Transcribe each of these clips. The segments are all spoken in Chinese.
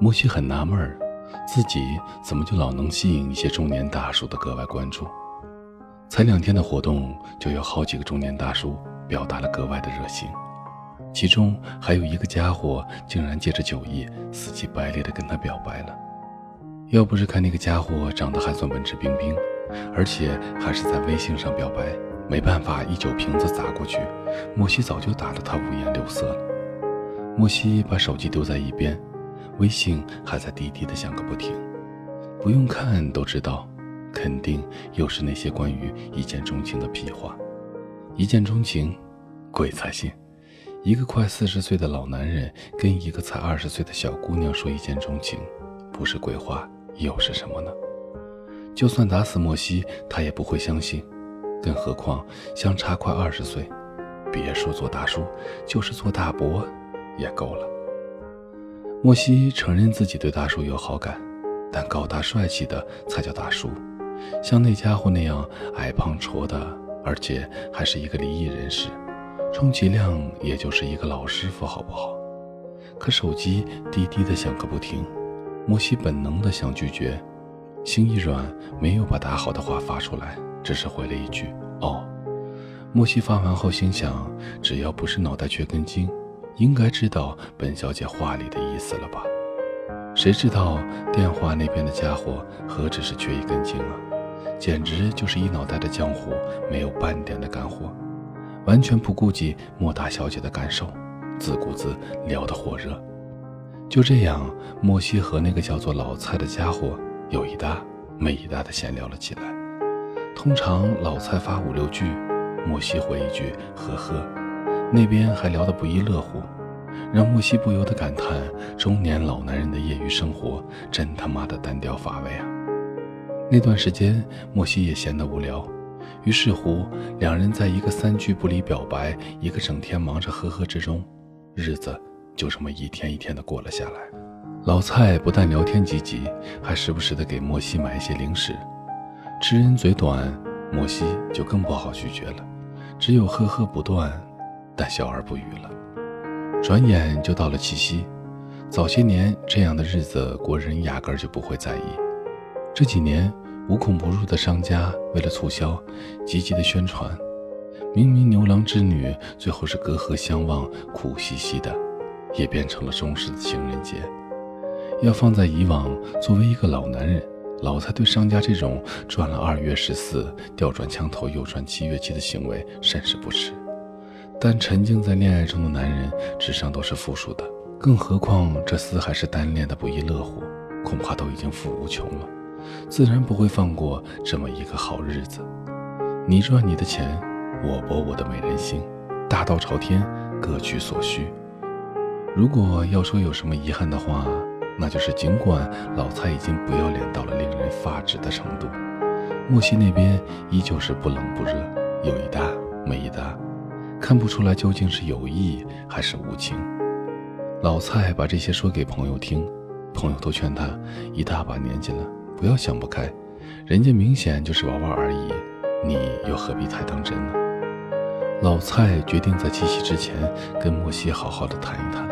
莫西很纳闷，自己怎么就老能吸引一些中年大叔的格外关注？才两天的活动，就有好几个中年大叔表达了格外的热情，其中还有一个家伙竟然借着酒意，死乞白赖地跟他表白了。要不是看那个家伙长得还算文质彬彬，而且还是在微信上表白，没办法一酒瓶子砸过去，莫西早就打得他五颜六色了。莫西把手机丢在一边。微信还在滴滴的响个不停，不用看都知道，肯定又是那些关于一见钟情的屁话。一见钟情，鬼才信！一个快四十岁的老男人跟一个才二十岁的小姑娘说一见钟情，不是鬼话又是什么呢？就算打死莫西，他也不会相信。更何况相差快二十岁，别说做大叔，就是做大伯也够了。莫西承认自己对大叔有好感，但高大帅气的才叫大叔。像那家伙那样矮胖矬的，而且还是一个离异人士，充其量也就是一个老师傅，好不好？可手机滴滴的响个不停，莫西本能的想拒绝，心一软，没有把打好的话发出来，只是回了一句“哦”。莫西发完后心想，只要不是脑袋缺根筋。应该知道本小姐话里的意思了吧？谁知道电话那边的家伙何止是缺一根筋啊，简直就是一脑袋的浆糊，没有半点的干货，完全不顾及莫大小姐的感受，自顾自聊得火热。就这样，莫西和那个叫做老蔡的家伙有一搭没一搭的闲聊了起来。通常老蔡发五六句，莫西回一句呵呵。那边还聊得不亦乐乎，让莫西不由得感叹：中年老男人的业余生活真他妈的单调乏味啊！那段时间，莫西也闲得无聊，于是乎，两人在一个三句不离表白，一个整天忙着呵呵之中，日子就这么一天一天的过了下来。老蔡不但聊天积极，还时不时的给莫西买一些零食。知人嘴短，莫西就更不好拒绝了，只有呵呵不断。但笑而不语了。转眼就到了七夕，早些年这样的日子，国人压根儿就不会在意。这几年无孔不入的商家为了促销，积极的宣传，明明牛郎织女最后是隔河相望，苦兮兮的，也变成了中式的情人节。要放在以往，作为一个老男人，老蔡对商家这种赚了二月十四，调转枪头又赚七月七的行为甚是不耻。但沉浸在恋爱中的男人智商都是负数的，更何况这厮还是单恋的不亦乐乎，恐怕都已经富无穷了，自然不会放过这么一个好日子。你赚你的钱，我博我的美人心，大道朝天，各取所需。如果要说有什么遗憾的话，那就是尽管老蔡已经不要脸到了令人发指的程度，莫西那边依旧是不冷不热，有一搭没一搭。看不出来究竟是有意还是无情。老蔡把这些说给朋友听，朋友都劝他一大把年纪了，不要想不开，人家明显就是玩玩而已，你又何必太当真呢？老蔡决定在七夕之前跟莫西好好的谈一谈。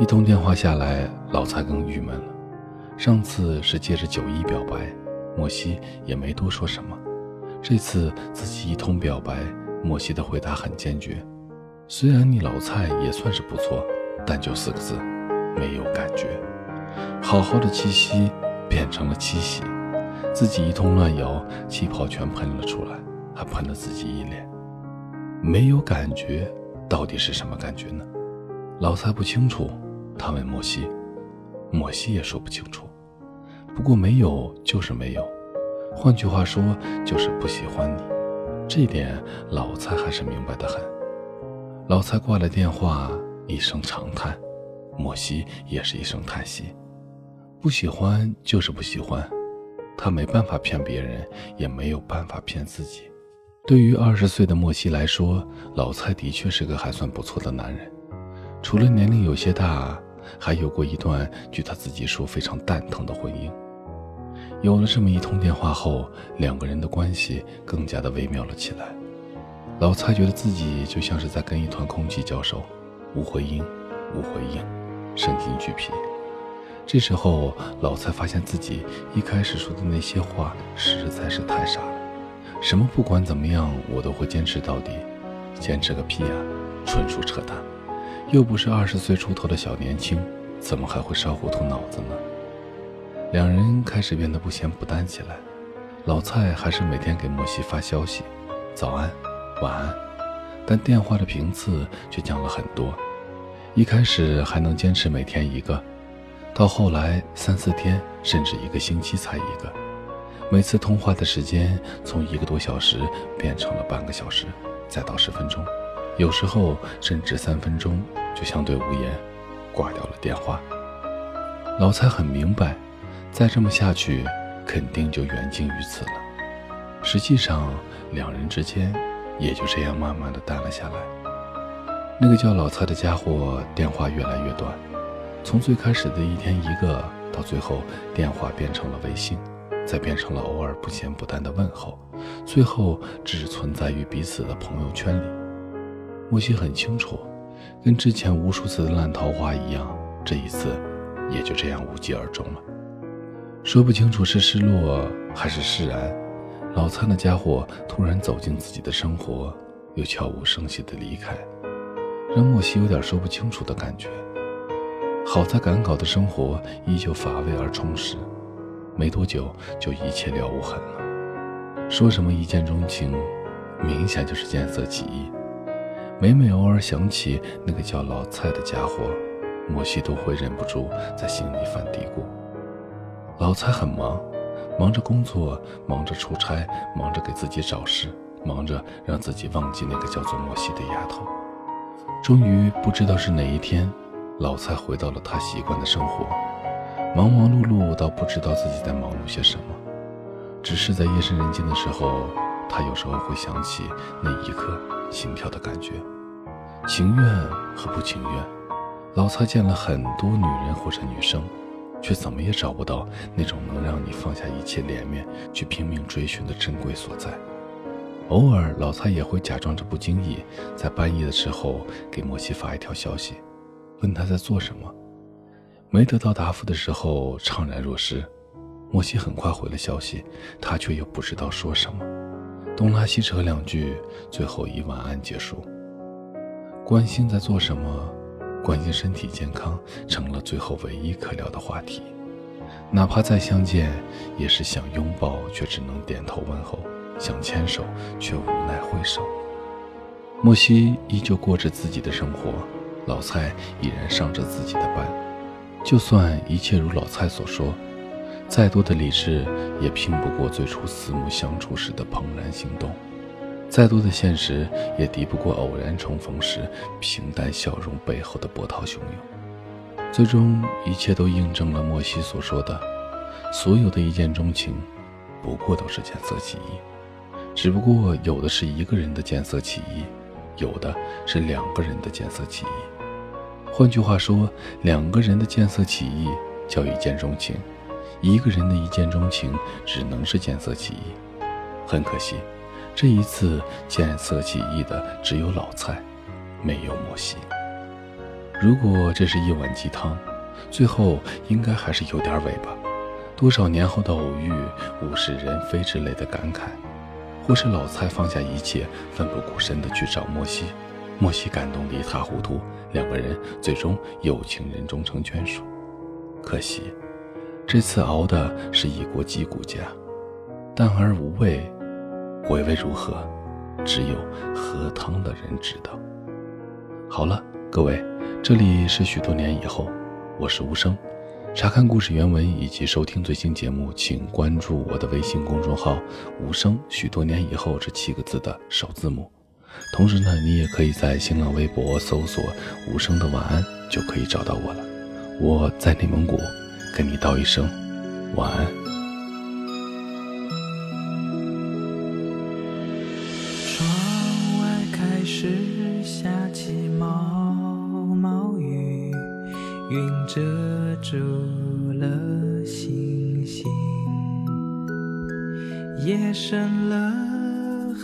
一通电话下来，老蔡更郁闷了。上次是借着酒意表白，莫西也没多说什么，这次自己一通表白。莫西的回答很坚决，虽然你老蔡也算是不错，但就四个字，没有感觉。好好的七夕变成了七喜，自己一通乱摇，气泡全喷了出来，还喷了自己一脸。没有感觉，到底是什么感觉呢？老蔡不清楚，他问莫西，莫西也说不清楚。不过没有就是没有，换句话说就是不喜欢你。这点老蔡还是明白的很。老蔡挂了电话，一声长叹，莫西也是一声叹息。不喜欢就是不喜欢，他没办法骗别人，也没有办法骗自己。对于二十岁的莫西来说，老蔡的确是个还算不错的男人。除了年龄有些大，还有过一段据他自己说非常蛋疼的婚姻。有了这么一通电话后，两个人的关系更加的微妙了起来。老蔡觉得自己就像是在跟一团空气交手，无回音，无回应，身心俱疲。这时候，老蔡发现自己一开始说的那些话实在是太傻了。什么不管怎么样，我都会坚持到底，坚持个屁啊！纯属扯淡。又不是二十岁出头的小年轻，怎么还会烧糊涂脑子呢？两人开始变得不咸不淡起来。老蔡还是每天给莫西发消息，早安，晚安，但电话的频次却降了很多。一开始还能坚持每天一个。到后来，三四天甚至一个星期才一个，每次通话的时间从一个多小时变成了半个小时，再到十分钟，有时候甚至三分钟就相对无言，挂掉了电话。老蔡很明白，再这么下去，肯定就缘尽于此了。实际上，两人之间也就这样慢慢的淡了下来。那个叫老蔡的家伙电话越来越短。从最开始的一天一个，到最后电话变成了微信，再变成了偶尔不咸不淡的问候，最后只存在于彼此的朋友圈里。莫西很清楚，跟之前无数次的烂桃花一样，这一次也就这样无疾而终了。说不清楚是失落还是释然，老蔡那家伙突然走进自己的生活，又悄无声息的离开，让莫西有点说不清楚的感觉。好在赶稿的生活依旧乏味而充实，没多久就一切了无痕了。说什么一见钟情，明显就是见色起意。每每偶尔想起那个叫老蔡的家伙，莫西都会忍不住在心里犯嘀咕。老蔡很忙，忙着工作，忙着出差，忙着给自己找事，忙着让自己忘记那个叫做莫西的丫头。终于不知道是哪一天。老蔡回到了他习惯的生活，忙忙碌碌到不知道自己在忙碌些什么。只是在夜深人静的时候，他有时候会想起那一刻心跳的感觉，情愿和不情愿。老蔡见了很多女人或者女生，却怎么也找不到那种能让你放下一切脸面去拼命追寻的珍贵所在。偶尔，老蔡也会假装着不经意，在半夜的时候给莫西发一条消息。问他在做什么，没得到答复的时候怅然若失。莫西很快回了消息，他却又不知道说什么，东拉西扯两句，最后以晚安结束。关心在做什么，关心身体健康，成了最后唯一可聊的话题。哪怕再相见，也是想拥抱却只能点头问候，想牵手却无奈挥手。莫西依旧过着自己的生活。老蔡依然上着自己的班，就算一切如老蔡所说，再多的理智也拼不过最初四目相处时的怦然心动，再多的现实也敌不过偶然重逢时平淡笑容背后的波涛汹涌。最终，一切都印证了莫西所说的：所有的一见钟情，不过都是见色起意，只不过有的是一个人的见色起意，有的是两个人的见色起意。换句话说，两个人的见色起意叫一见钟情，一个人的一见钟情只能是见色起意。很可惜，这一次见色起意的只有老蔡，没有莫西。如果这是一碗鸡汤，最后应该还是有点尾巴。多少年后的偶遇，物是人非之类的感慨，或是老蔡放下一切，奋不顾身的去找莫西。莫西感动得一塌糊涂，两个人最终有情人终成眷属。可惜，这次熬的是一锅鸡骨架，淡而无味，回味如何，只有喝汤的人知道。好了，各位，这里是许多年以后，我是无声。查看故事原文以及收听最新节目，请关注我的微信公众号“无声”。许多年以后这七个字的首字母。同时呢，你也可以在新浪微博搜索“无声的晚安”，就可以找到我了。我在内蒙古，跟你道一声晚安。云遮住了星星，夜深了，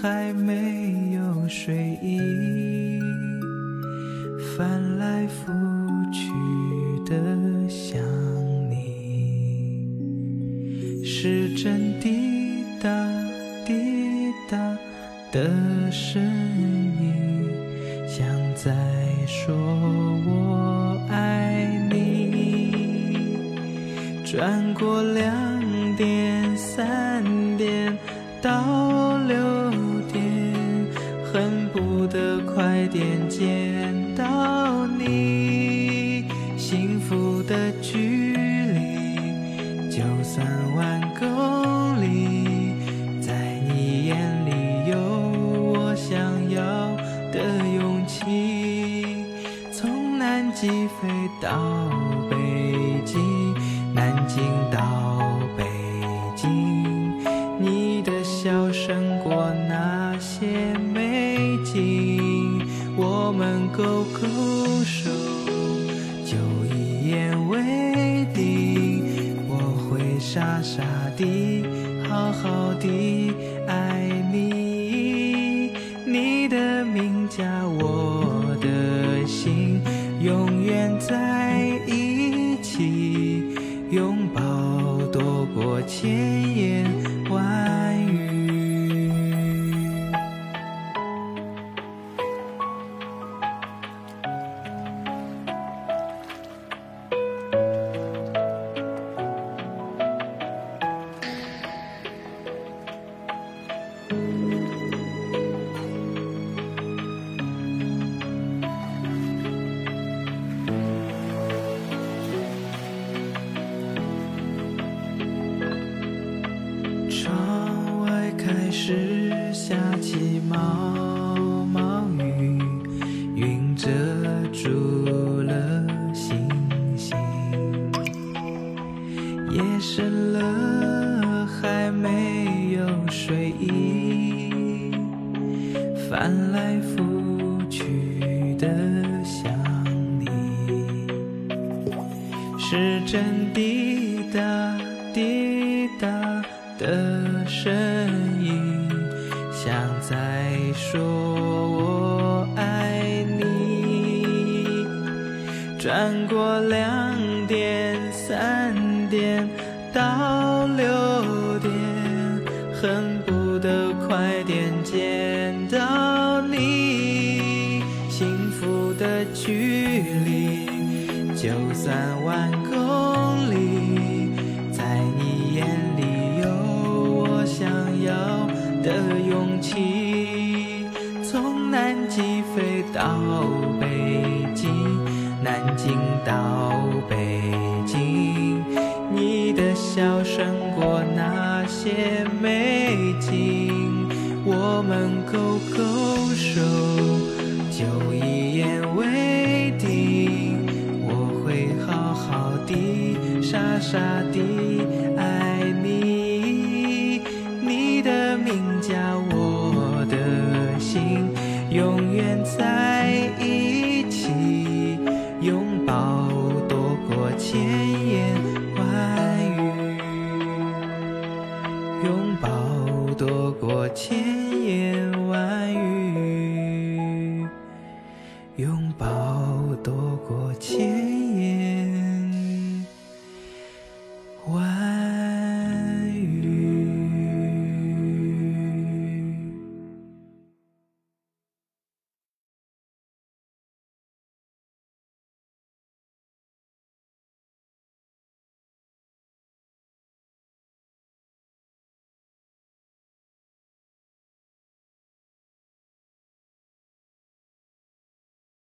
还没有。睡意，翻来覆去的想你，时针滴答滴答的声音，像在说我转过两点三点到六点，恨不得快点见到你。幸福的距离，就算万公里，在你眼里有我想要的勇气。从南极飞到，行到北京，你的笑胜过那些美景。我们勾勾手，就一言为定。我会傻傻地，好好地转过两点三点到六点，恨不得快点见到你。幸福的距离，就算万公里，在你眼里有我想要的勇气。从南极飞到北极，南京到北京，你的笑胜过那些美景。我们勾勾手，就一言为定。我会好好的，傻傻